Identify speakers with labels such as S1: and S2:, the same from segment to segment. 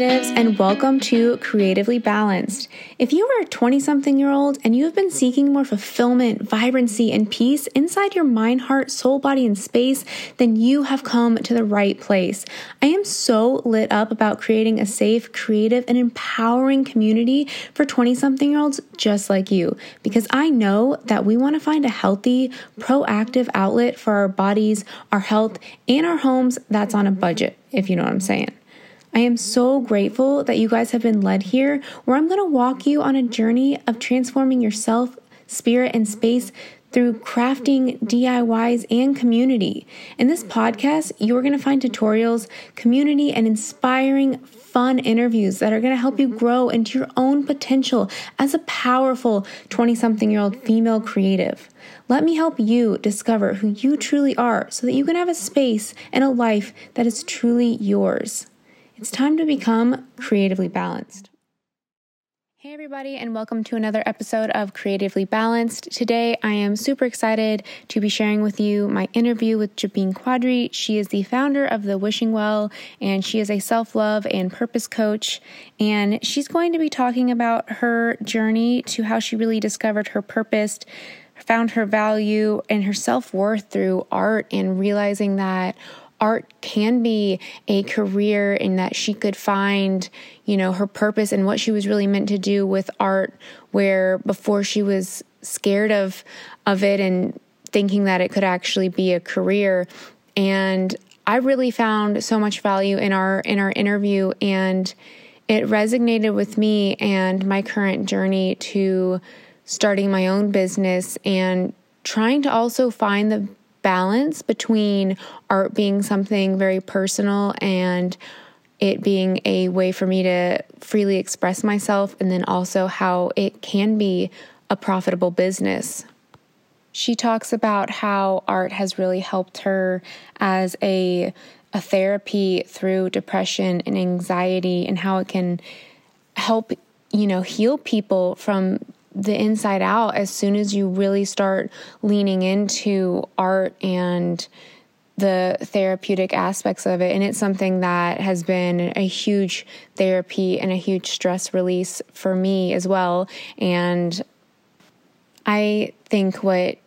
S1: creatives, and welcome to Creatively Balanced. If you are a 20 something year old and you have been seeking more fulfillment, vibrancy, and peace inside your mind, heart, soul, body, and space, then you have come to the right place. I am so lit up about creating a safe, creative, and empowering community for 20 something year olds just like you because I know that we want to find a healthy, proactive outlet for our bodies, our health, and our homes that's on a budget, if you know what I'm saying. I am so grateful that you guys have been led here, where I'm going to walk you on a journey of transforming yourself, spirit, and space through crafting, DIYs, and community. In this podcast, you're going to find tutorials, community, and inspiring, fun interviews that are going to help you grow into your own potential as a powerful 20 something year old female creative. Let me help you discover who you truly are so that you can have a space and a life that is truly yours. It's time to become creatively balanced. Hey, everybody, and welcome to another episode of Creatively Balanced. Today, I am super excited to be sharing with you my interview with Jabeen Qadri. She is the founder of The Wishing Well, and she is a self love and purpose coach. And she's going to be talking about her journey to how she really discovered her purpose, found her value, and her self worth through art, and realizing that art can be a career and that she could find, you know, her purpose and what she was really meant to do with art where before she was scared of of it and thinking that it could actually be a career. And I really found so much value in our in our interview and it resonated with me and my current journey to starting my own business and trying to also find the balance between art being something very personal and it being a way for me to freely express myself, and then also how it can be a profitable business. She talks about how art has really helped her as a a therapy through depression and anxiety and how it can help you know heal people from the inside out as soon as you really start leaning into art and the therapeutic aspects of it. And it's something that has been a huge therapy and a huge stress release for me as well. And I think what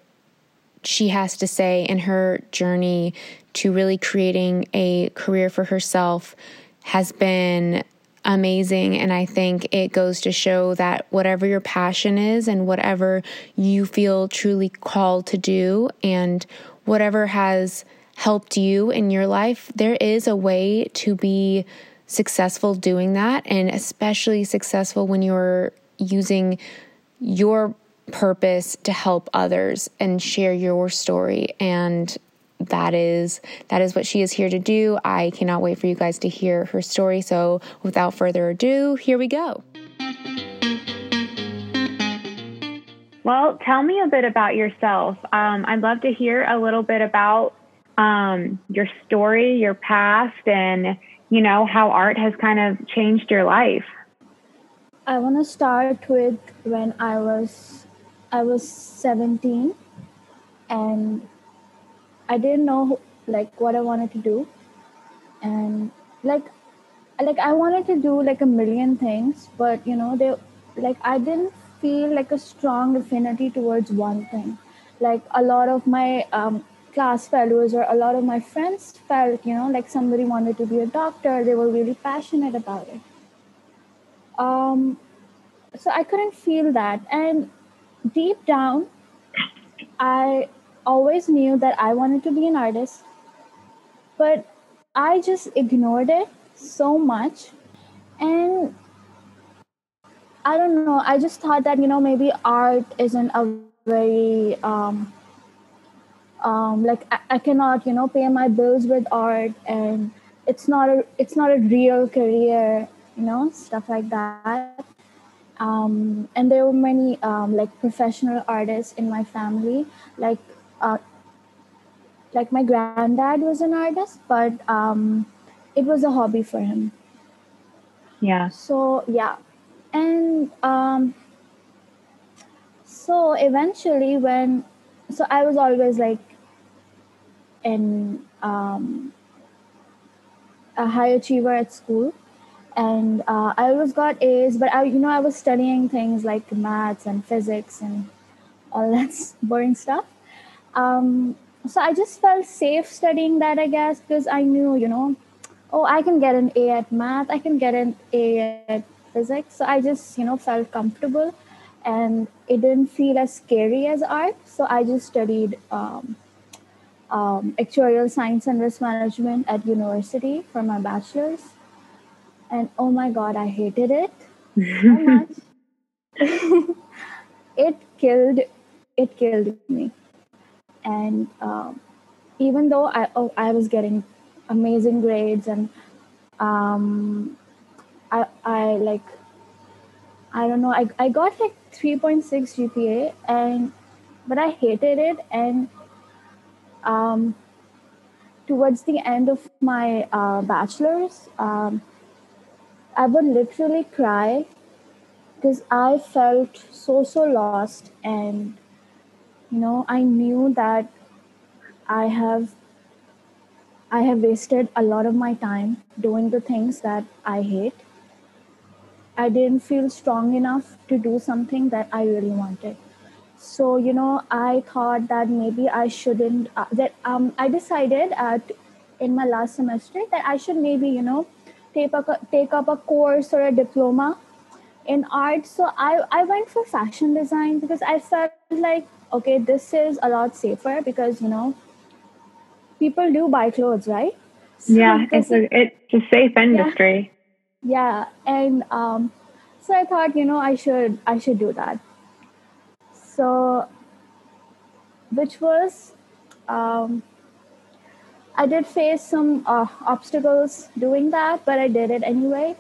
S1: she has to say in her journey to really creating a career for herself has been amazing. And I think it goes to show that whatever your passion is and whatever you feel truly called to do and whatever has helped you in your life, there is a way to be successful doing that. And especially successful when you're using your purpose to help others and share your story and that is that is what she is here to do. I cannot wait for you guys to hear her story. So, without further ado, here we go. Well, tell me a bit about yourself. Um, I'd love to hear a little bit about um, your story, your past, and you know how art has kind of changed your life.
S2: I want to start with when I was I was 17 and I didn't know like what I wanted to do, and like like I wanted to do like a million things, but you know they like I didn't feel like a strong affinity towards one thing. Like a lot of my um, class fellows or a lot of my friends felt, you know, like somebody wanted to be a doctor. They were really passionate about it. Um, so I couldn't feel that, and deep down, I always knew that I wanted to be an artist, but I just ignored it so much. And I don't know, I just thought that, you know, maybe art isn't a very, um, um, like I, I cannot, you know, pay my bills with art and it's not a, it's not a real career, you know, stuff like that. Um, and there were many um, like professional artists in my family like uh, like my granddad was an artist, but um, it was a hobby for him.
S1: Yeah.
S2: So yeah, and um, so eventually when so I was always like in um, a high achiever at school. and uh, I always got A's. But I, you know, I was studying things like maths and physics and all that boring stuff. Um, so I just felt safe studying that, I guess, because I knew, you know, oh, I can get an A at math, I can get an A at physics. So I just, you know, felt comfortable and it didn't feel as scary as art. So I just studied um, um, actuarial science and risk management at university for my bachelor's. And oh my God, I hated it so much. it killed, it killed me. And um, even though I, oh, I was getting amazing grades and um, I, I like I don't know. I, I got like 3.6 GPA and but I hated it and um, towards the end of my uh, bachelor's, um, I would literally cry because I felt so so lost and you know I knew that I have I have wasted a lot of my time doing the things that I hate I didn't feel strong enough to do something that I really wanted. So you know, I thought that maybe I shouldn't. Uh, that um, I decided at in my last semester that I should maybe you know take a take up a course or a diploma in art. So I I went for fashion design because I felt like okay, this is a lot safer because you know people do buy clothes, right?
S1: So yeah, it's a it's a safe industry.
S2: Yeah yeah and um, so i thought you know i should i should do that so which was um, i did face some uh, obstacles doing that but i did it anyway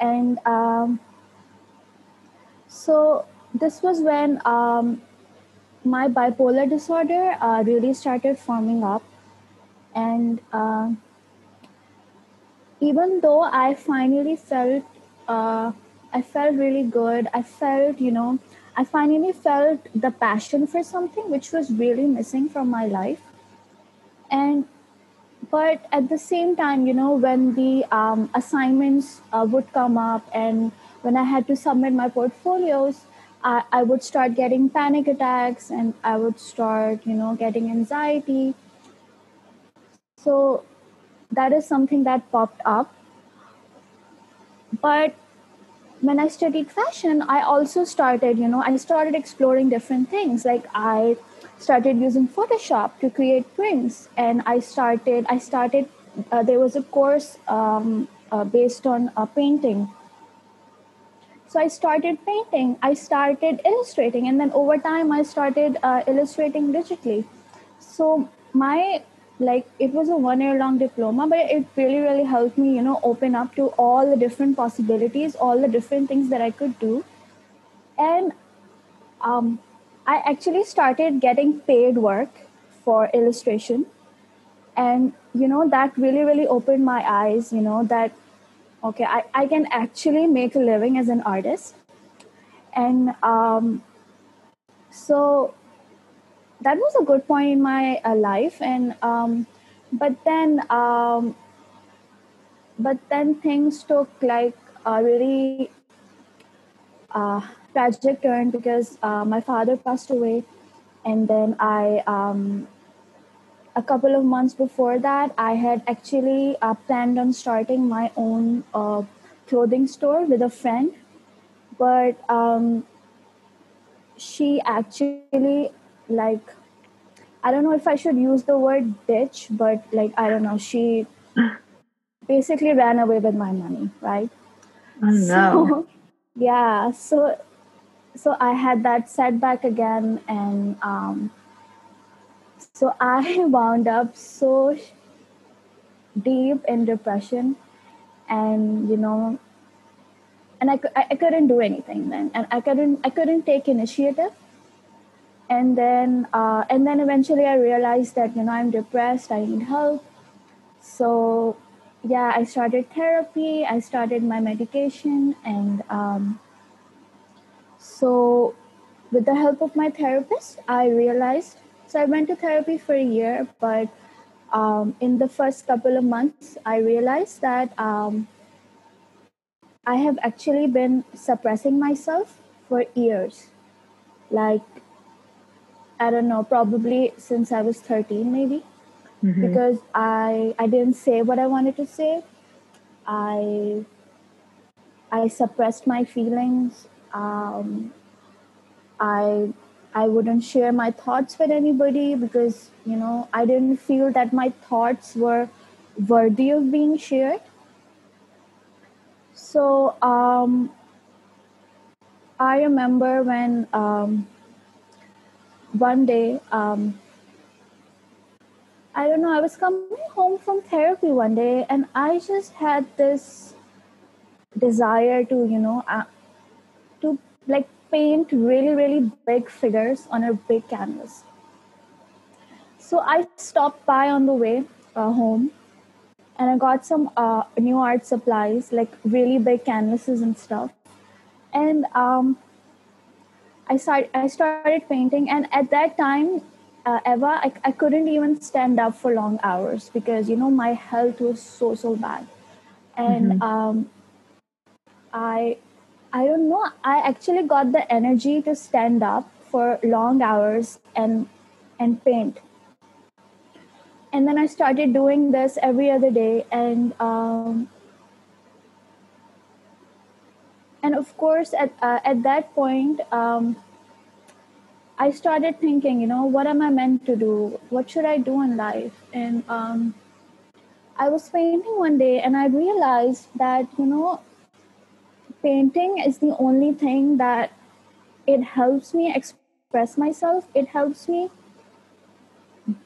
S2: and um, so this was when um, my bipolar disorder uh, really started forming up and uh, even though I finally felt, uh, I felt really good. I felt, you know, I finally felt the passion for something which was really missing from my life. And, but at the same time, you know, when the um, assignments uh, would come up and when I had to submit my portfolios, I, I would start getting panic attacks and I would start, you know, getting anxiety. So that is something that popped up. But when I studied fashion, I also started, you know, I started exploring different things. Like I started using Photoshop to create prints, and I started, I started, uh, there was a course um, uh, based on uh, painting. So I started painting, I started illustrating, and then over time I started uh, illustrating digitally. So my like it was a one year long diploma but it really really helped me you know open up to all the different possibilities all the different things that i could do. And um, i actually started getting paid work for illustration. And you know that really really opened my eyes you know that okay i, I can actually make a living as an artist. And um, so that was a good point in my uh, life and um, but then um, but then things took like a really uh, tragic turn because uh, my father passed away and then i um, a couple of months before that i had actually uh, planned on starting my own uh, clothing store with a friend but um, she actually like I don't know if I should use the word ditch, but like I don't know, she basically ran away with my money, right?
S1: Oh no. So,
S2: yeah, so so I had that setback again and um so I wound up so deep in depression and you know and I, I, couldn't do anything then. And I couldn't I couldn't take initiative. And then uh, and then eventually i realized that you know i'm depressed i need help. So yeah i started therapy i started my medication and um, so with the help of my therapist i realized so i went to therapy for a year but um, in the first couple of months i realized that um, I have actually been suppressing myself for years. Like, I don't know, probably since I was 13, maybe. Mm-hmm. Because I I didn't say what I wanted to say. I I suppressed my feelings. Um, I I wouldn't share my thoughts with anybody because you know I didn't feel that my thoughts were worthy of being shared. So um, I remember when um, one day um, I don't know I was coming home from therapy one day and I just had this desire to you know uh, to like paint really really big figures on a big canvas. So i stopped by on the way uh, home and i got some uh, new art supplies like really big canvases and stuff. And um, i started i started painting and at that time uh, Eva, I, I couldn't even stand up for long hours because you know my health was so so bad. And mm-hmm. um, I I don't know. I actually got the energy to stand up for long hours and and paint. And then I started doing this every other day, and um, and of course at uh, at that point, um, I started thinking, you know, what am I meant to do? What should I do in life? And um, I was painting one day, and I realized that you know painting is the only thing that it helps me express myself. It helps me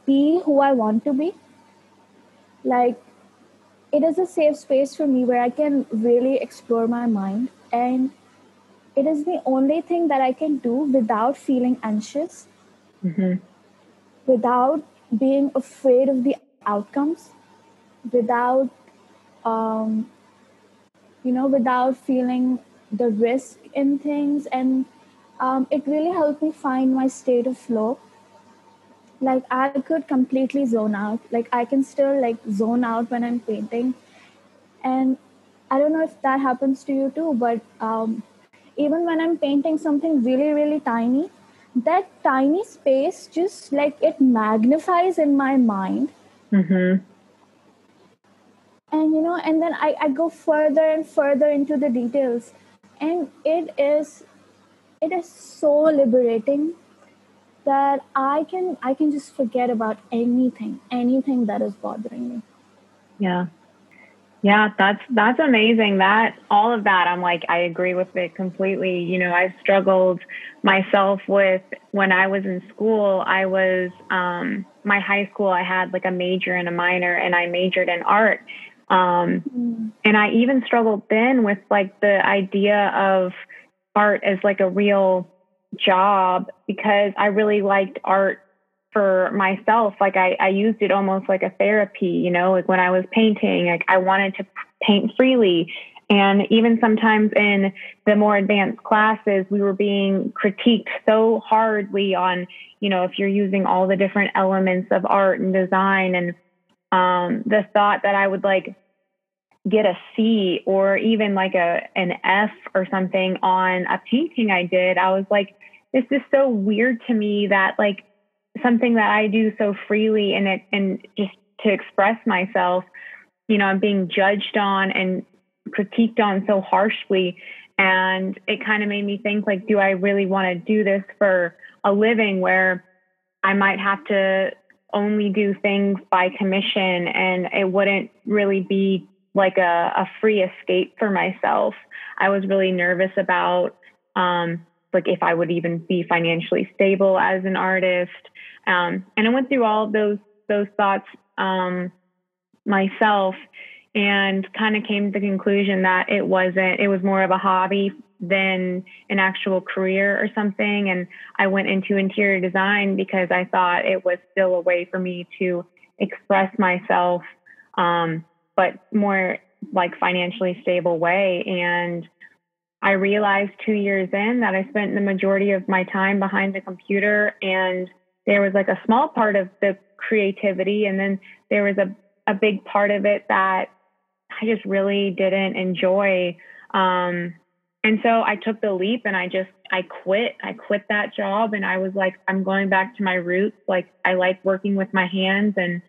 S2: be who i want to be. Like it is a safe space for me where i can really explore my mind. And it is the only thing that i can do without feeling anxious mm-hmm. without being afraid of the outcomes without um, you know, without feeling the risk in things. And um, it really helped me find my state of flow. Like I could completely zone out. Like I can still like zone out when I'm painting. And I don't know if that happens to you too, but um, even when I'm painting something really, really tiny, that tiny space just like it magnifies in my mind. Mm-hmm and you know and then I, I go further and further into the details. And it is it is so liberating that i can i can just forget about anything anything that is bothering me.
S3: Yeah. Yeah that's that's amazing that all of that i'm like i agree with it completely. You know i've struggled myself with when i was in school i was um my high school i had like a major and a minor and i majored in art um, mm. And I even struggled then with like the idea of art as like a real job because I really liked art for myself. Like I, I used it almost like a therapy, you know, like when I was painting, like I wanted to paint freely. And even sometimes in the more advanced classes, we were being critiqued so hardly on, you know, if you're using all the different elements of art and design and um, the thought that I would like get a C or even like a an F or something on a painting I did, I was like, this is so weird to me that like something that I do so freely and it and just to express myself, you know, I'm being judged on and critiqued on so harshly. And it kind of made me think like, do I really want to do this for a living where I might have to only do things by commission and it wouldn't really be like a, a free escape for myself. I was really nervous about um, like if I would even be financially stable as an artist. Um, and I went through all those those thoughts um, myself and kind of came to the conclusion that it wasn't it was more of a hobby than an actual career or something and i went into interior design because i thought it was still a way for me to express myself um, but more like financially stable way. And I realized two years in that I spent the majority of my time behind the computer and there was like a small part of the creativity and then there was a, a big part of it that I just really didn't enjoy. Um, and so I took the leap and I just, I quit. I quit that job and I was like, I'm going back to my roots. Like, I like working with my hands and,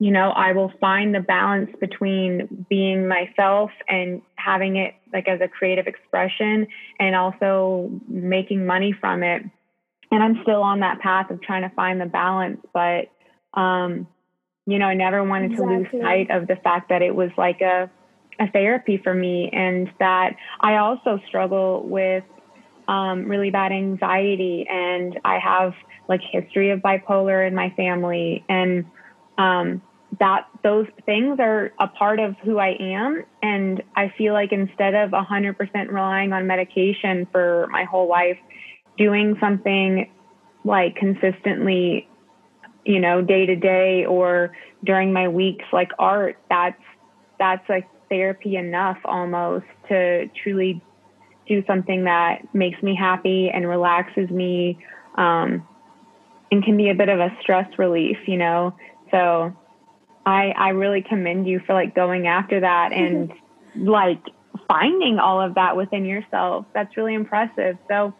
S3: you know, I will find the balance between being myself and having it like as a creative expression and also making money from it. And I'm still on that path of trying to find the balance, but, um, you know, I never wanted exactly. to lose sight of the fact that it was like a, a therapy for me and that I also struggle with um, really bad anxiety and I have like history of bipolar in my family and um, that those things are a part of who I am and I feel like instead of 100% relying on medication for my whole life doing something like consistently you know day to day or during my weeks like art that's that's like therapy enough almost to truly do something that makes me happy and relaxes me um, and can be a bit of a stress relief, you know. So I I really commend you for like going after that and like finding all of that within yourself. That's really impressive. So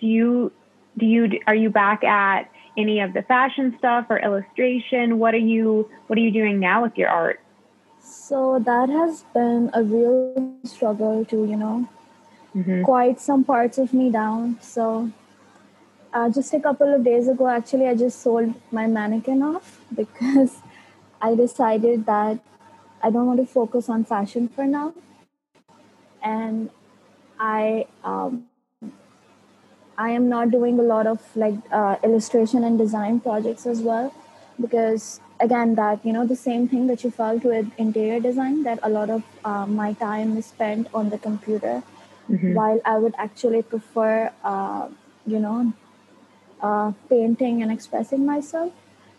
S3: do you do you are you back at any of the fashion stuff or illustration? What are you what are you doing now with your art?
S2: So that has been a real struggle to, you know, mm-hmm. quite some parts of me down. So uh, just a couple of days ago, actually, I just sold my mannequin off because I decided that I don't want to focus on fashion for now. And I um, I am not doing a lot of like uh, illustration and design projects as well because again that you know the same thing that you felt with interior design that a lot of uh, my time is spent on the computer mm-hmm. while i would actually prefer uh, you know uh, painting and expressing myself.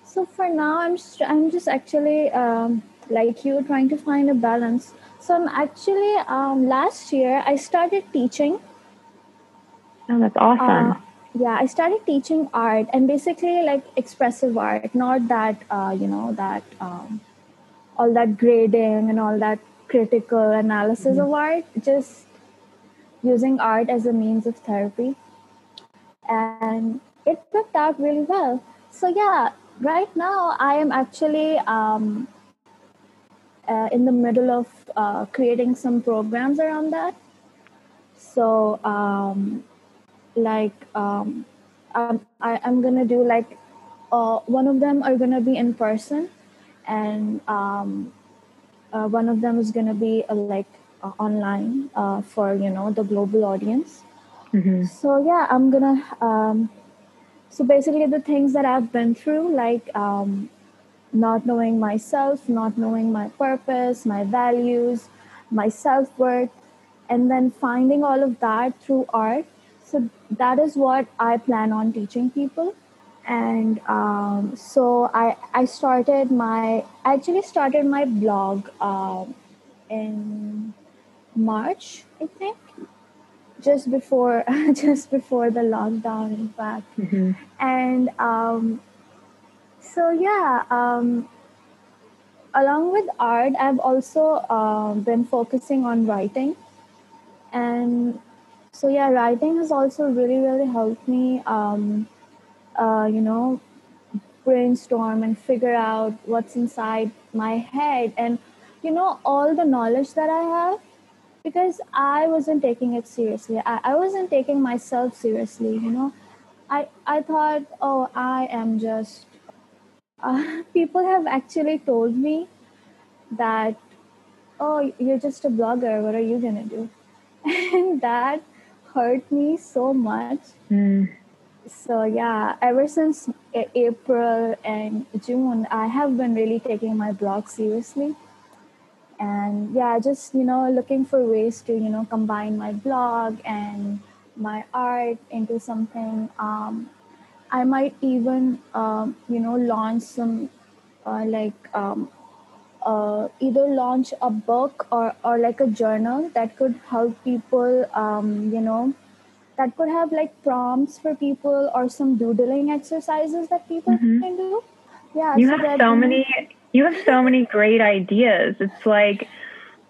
S2: So for now i'm just, i'm just actually um, like you trying to find a balance. So i'm actually um, last year i started teaching.
S3: Oh that's awesome. Uh,
S2: yeah i started teaching art and basically like expressive art. Not that uh, you know that um, all that grading and all that critical analysis mm-hmm. of art. Just using art as a means of therapy. And it worked out really well so yeah right now i am actually um, uh, in the middle of uh, creating some programs around that so um, like um, um, I, I'm gonna do like uh, one of them are gonna be in person, and um, uh, one of them is gonna be uh, like uh, online uh, for you know the global audience. Mm-hmm. So yeah, I'm gonna. Um, so basically, the things that I've been through, like um, not knowing myself, not knowing my purpose, my values, my self worth, and then finding all of that through art so that is what I plan on teaching people. And um, so I, I started my, I actually started my blog um, in March, I think, just before, just before the lockdown, in fact. Mm-hmm. And um, so yeah, um, along with art, I've also uh, been focusing on writing, and so yeah writing has also really really helped me um, uh, you know brainstorm and figure out what's inside my head and you know all the knowledge that i have because i wasn't taking it seriously i, I wasn't taking myself seriously you know i i thought oh i am just uh, people have actually told me that oh you're just a blogger what are you gonna do and that hurt me so much. Mm. So yeah, ever since April and June, I have been really taking my blog seriously. And yeah, just you know, looking for ways to you know combine my blog and my art into something. Um, I might even um, you know launch some uh, like um, uh, either launch a book or, or like a journal that could help people, um, you know, that could have like prompts for people or some doodling exercises that people mm-hmm. can do.
S3: Yeah, you so have so many. You have so many great ideas. It's like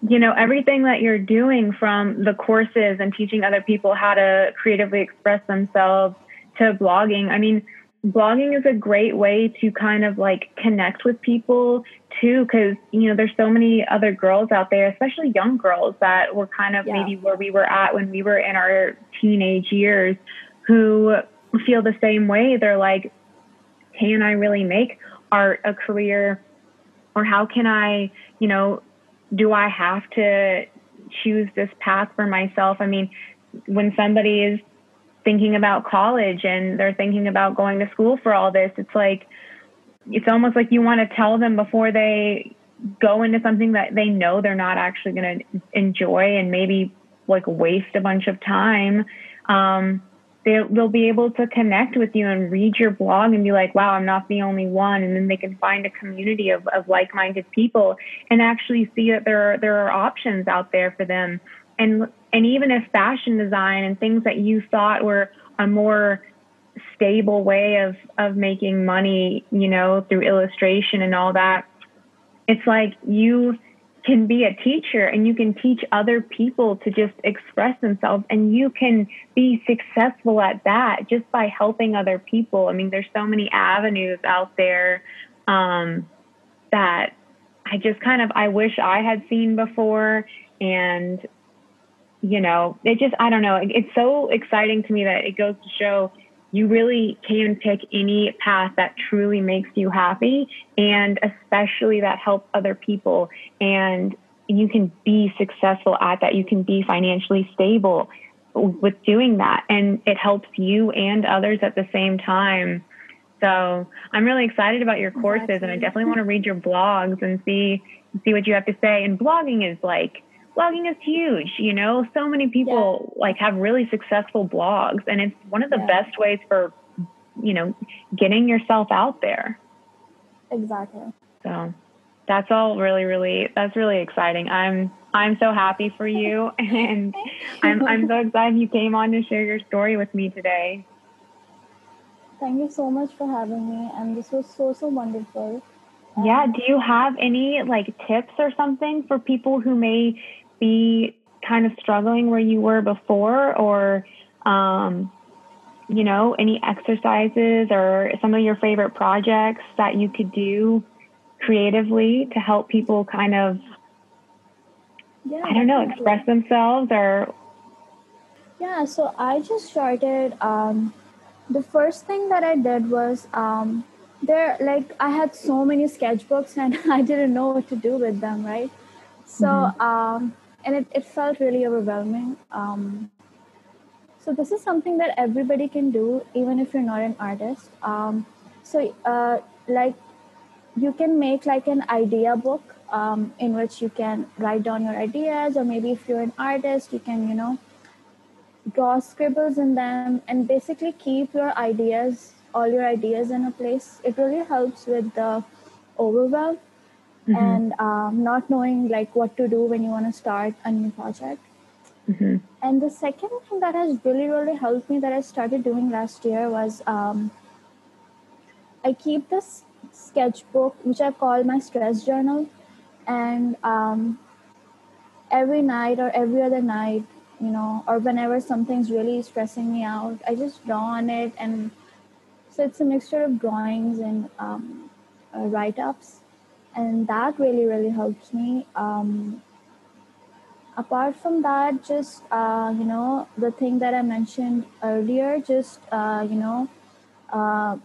S3: you know, everything that you're doing from the courses and teaching other people how to creatively express themselves to blogging. I mean, blogging is a great way to kind of like connect with people too because you know there's so many other girls out there especially young girls that were kind of yeah. maybe where we were at when we were in our teenage years who feel the same way they're like can i really make art a career or how can i you know do i have to choose this path for myself i mean when somebody is thinking about college and they're thinking about going to school for all this, it's like it's almost like you want to tell them before they go into something that they know they're not actually going to enjoy and maybe like waste a bunch of time. Um, they, they'll be able to connect with you and read your blog and be like, wow, I'm not the only one. And then they can find a community of, of like-minded people and actually see that there are, there are options out there for them. And and even if fashion design and things that you thought were a more stable way of of making money, you know, through illustration and all that, it's like you can be a teacher and you can teach other people to just express themselves and you can be successful at that just by helping other people. I mean, there's so many avenues out there um, that I just kind of I wish I had seen before and you know, it just, I don't know. It's so exciting to me that it goes to show you really can pick any path that truly makes you happy and especially that helps other people. And you can be successful at that. You can be financially stable with doing that. And it helps you and others at the same time. So I'm really excited about your courses and I definitely want to read your blogs and see see what you have to say. And blogging is like blogging is huge you know? So many people yeah. like have really successful blogs and it's one of the yeah. best ways for you know getting yourself out there.
S2: Exactly.
S3: So that's all really really that's really exciting. I'm i'm so happy for you and i'm i'm so excited you came on to share your story with me today.
S2: Thank you so much for having me and this was so so wonderful.
S3: Yeah um, do you have any like tips or something for people who may be kind of struggling where you were before or um, you know any exercises or some of your favorite projects that you could do creatively to help people kind of yeah, i don't know express themselves or
S2: yeah so i just started um, the first thing that i did was um, there like i had so many sketchbooks and i didn't know what to do with them right so mm-hmm. um, and it, it felt really overwhelming. Um, so this is something that everybody can do, even if you're not an artist. Um, so uh, like you can make like an idea book um, in which you can write down your ideas, or maybe if you're an artist, you can you know draw scribbles in them and basically keep your ideas, all your ideas in a place. It really helps with the overwhelm mm-hmm. and um, not knowing like what to do when you want to start a new project. Mm-hmm. And the second thing that has really, really helped me that I started doing last year was um, I keep this sketchbook, which I call my stress journal. And um, every night or every other night, you know, or whenever something's really stressing me out, I just draw on it. And so it's a mixture of drawings and um, uh, write ups and that really really helps me um, apart from that just uh, you know the thing that i mentioned earlier just uh, you know uh,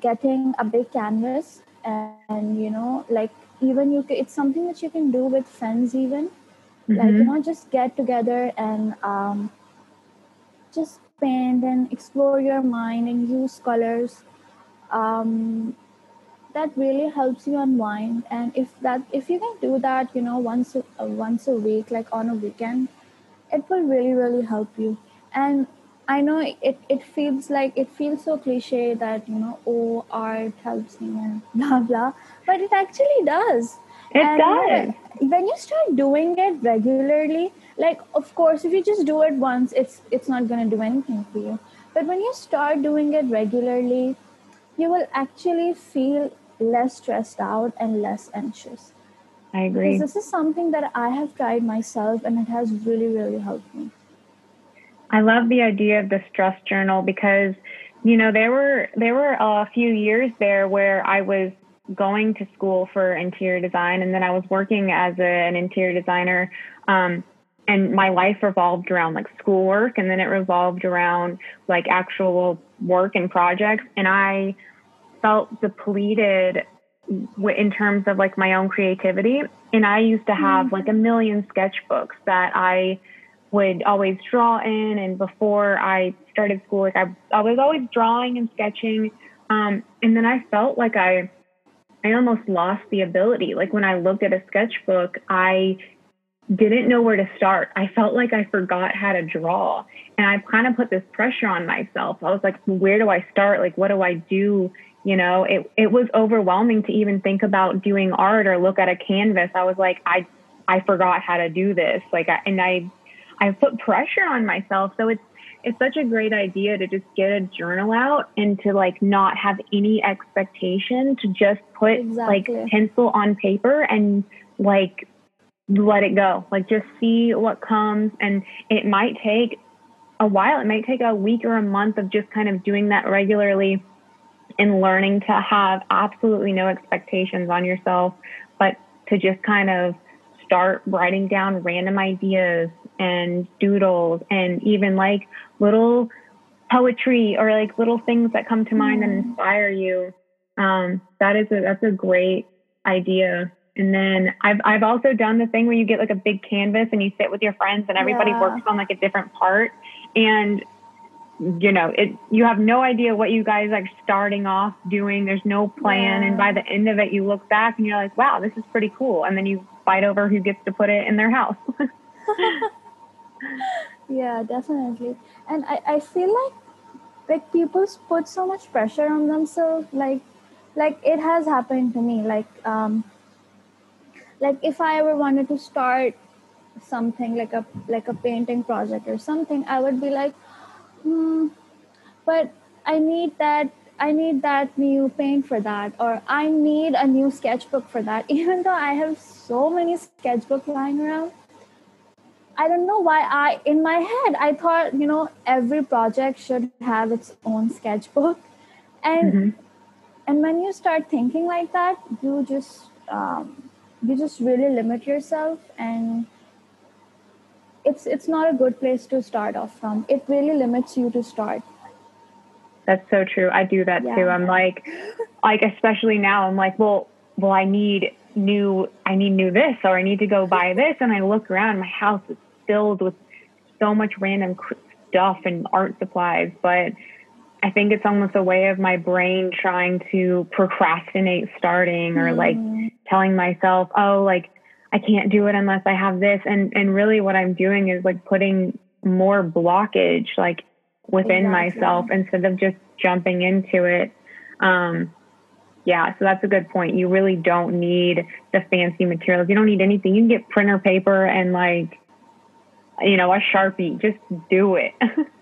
S2: getting a big canvas and, and, you know like even you it's something that you can do with friends even mm-hmm. like you know just get together and um, just paint and explore your mind and use colors um, that really helps you unwind. And if that if you can do that you know once a, uh, once a week like on a weekend it will really really help you. And i know it, it feels like it feels so cliche that you know oh art helps me and blah blah. But it actually does.
S3: It and does.
S2: when you start doing it regularly like of course if you just do it once it's it's not going to do anything for you. But when you start doing it regularly you will actually feel less stressed out and less anxious
S3: I agree.
S2: Because this is something that I have tried myself and it has really, really helped me.
S3: I love the idea of the stress journal because, you know, there were there were a few years there where I was going to school for interior design and then I was working as a, an interior designer. Um, and my life revolved around like schoolwork and then it revolved around like actual work and projects. And I felt depleted in terms of like my own creativity. And I used to have mm-hmm. like a million sketchbooks that I would always draw in. And before I started school, like I, I was always drawing and sketching. Um, and then I felt like I, I almost lost the ability. Like when I looked at a sketchbook, I didn't know where to start. I felt like I forgot how to draw. And I kind of put this pressure on myself. I was like, where do I start? Like, what do I do? You know, it, it was overwhelming to even think about doing art or look at a canvas. I was like, I, I forgot how to do this. Like, I, and I, I put pressure on myself. So it's, it's such a great idea to just get a journal out and to like not have any expectation to just put exactly. like pencil on paper and like let it go. Like just see what comes. And it might take a while. It might take a week or a month of just kind of doing that regularly and learning to have absolutely no expectations on yourself, but to just kind of start writing down random ideas and doodles and even like little poetry or like little things that come to mind mm. that inspire you. Um, that is a, that's a great idea. And then I've I've also done the thing where you get like a big canvas and you sit with your friends and everybody yeah. works on like a different part and you know it you have no idea what you guys are starting off doing. There's no plan. Yeah. and by the end of it you look back and you're like wow this is pretty cool. And then you fight over who gets to put it in their house.
S2: Yeah definitely. And I, I feel like like people put so much pressure on themselves. Like like it has happened to me. Like um like if i ever wanted to start something like a like a painting project or something i would be like hmm but i need that i need that new paint for that or i need a new sketchbook for that even though i have so many sketchbooks lying around i don't know why i in my head i thought you know every project should have its own sketchbook and mm-hmm. and when you start thinking like that you just um, you just really limit yourself and it's it's not a good place to start off from. It really limits you to start.
S3: That's so true. I do that yeah. too i'm like like especially now i'm like well well i need new i need new this or i need to go buy this. And i look around my house is filled with so much random stuff and art supplies. But I think it's almost a way of my brain trying to procrastinate starting or like mm. telling myself, oh, like I can't do it unless I have this. And and really what I'm doing is like putting more blockage like within exactly. myself instead of just jumping into it. Um yeah, so that's a good point. You really don't need the fancy materials. You don't need anything. You can get printer paper and like you know, a Sharpie. Just do it.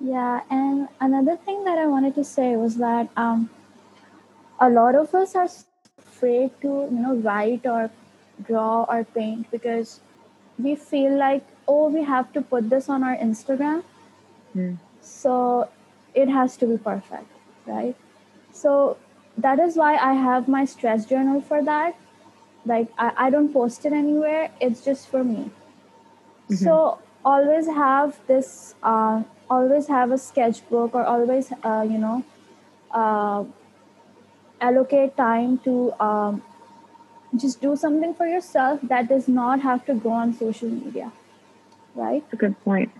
S2: Yeah, and another thing that I wanted to say was that um, a lot of us are afraid to, you know, write or draw or paint because we feel like, oh, we have to put this on our Instagram. Mm. So it has to be perfect, right? So that is why I have my stress journal for that. Like, I, I don't post it anywhere, it's just for me. Mm-hmm. So always have this uh, always have a sketchbook or always uh, you know uh, allocate time to um, just do something for yourself that does not have to go on social media right?
S3: That's a good point.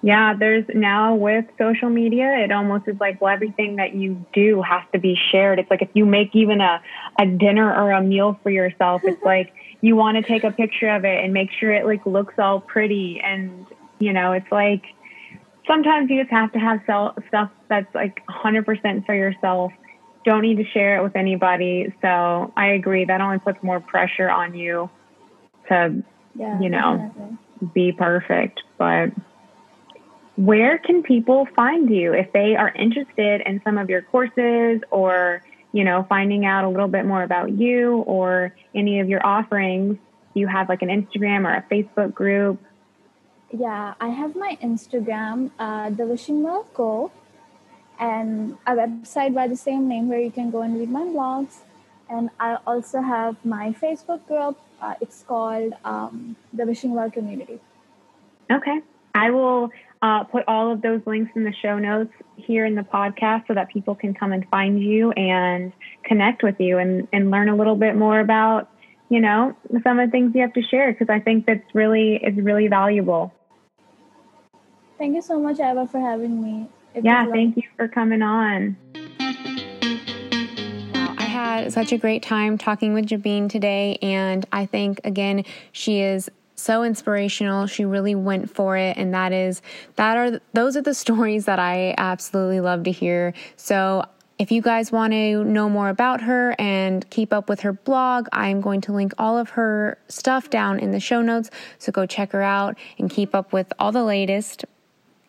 S3: Yeah there's now with social media it almost is like well everything that you do has to be shared. It's like if you make even a, a dinner or a meal for yourself it's like you want to take a picture of it and make sure it like looks all pretty. And you know it's like sometimes you just have to have stuff that's like 100% for yourself. Don't need to share it with anybody. So I agree. That only puts more pressure on you to, yeah, you know, be perfect. But where can people find you if they are interested in some of your courses or you know, finding out a little bit more about you or any of your offerings, you have like an Instagram or a Facebook group?
S2: Yeah, I have my Instagram, uh, The Wishing Well Co, and a website by the same name where you can go and read my blogs. And I also have my Facebook group. Uh, it's called um, The Wishing Well Community.
S3: Okay. I will uh, put all of those links in the show notes here in the podcast so that people can come and find you and connect with you and, and learn a little bit more about, you know, some of the things you have to share because I think that's really is really valuable.
S2: Thank you so much, Eva, for having me.
S3: It yeah, thank you for coming on.
S1: I had such a great time talking with Jabeen today, and I think again she is so inspirational. She really went for it and that is that are those are the stories that I absolutely love to hear. So if you guys want to know more about her and keep up with her blog, I'm going to link all of her stuff down in the show notes. So go check her out and keep up with all the latest.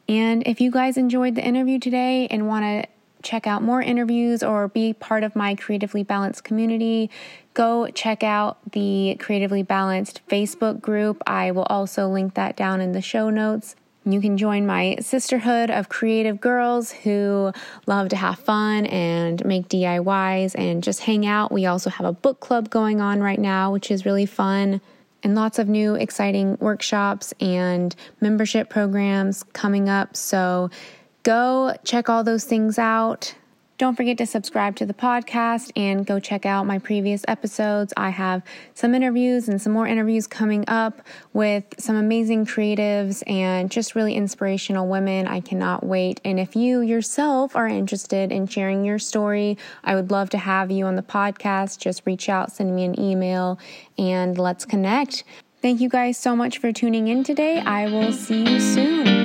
S1: And if you guys enjoyed the interview today and want to check out more interviews or be part of my Creatively Balanced community, go check out the Creatively Balanced Facebook group. I will also link that down in the show notes. You can join my sisterhood of creative girls who love to have fun and make DIYs and just hang out. We also have a book club going on right now, which is really fun, and lots of new exciting workshops and membership programs coming up. So go check all those things out. Don't forget to subscribe to the podcast and go check out my previous episodes. I have some interviews and some more interviews coming up with some amazing creatives and just really inspirational women. I cannot wait. And if you yourself are interested in sharing your story, I would love to have you on the podcast. Just reach out, send me an email, and let's connect. Thank you guys so much for tuning in today. I will see you soon.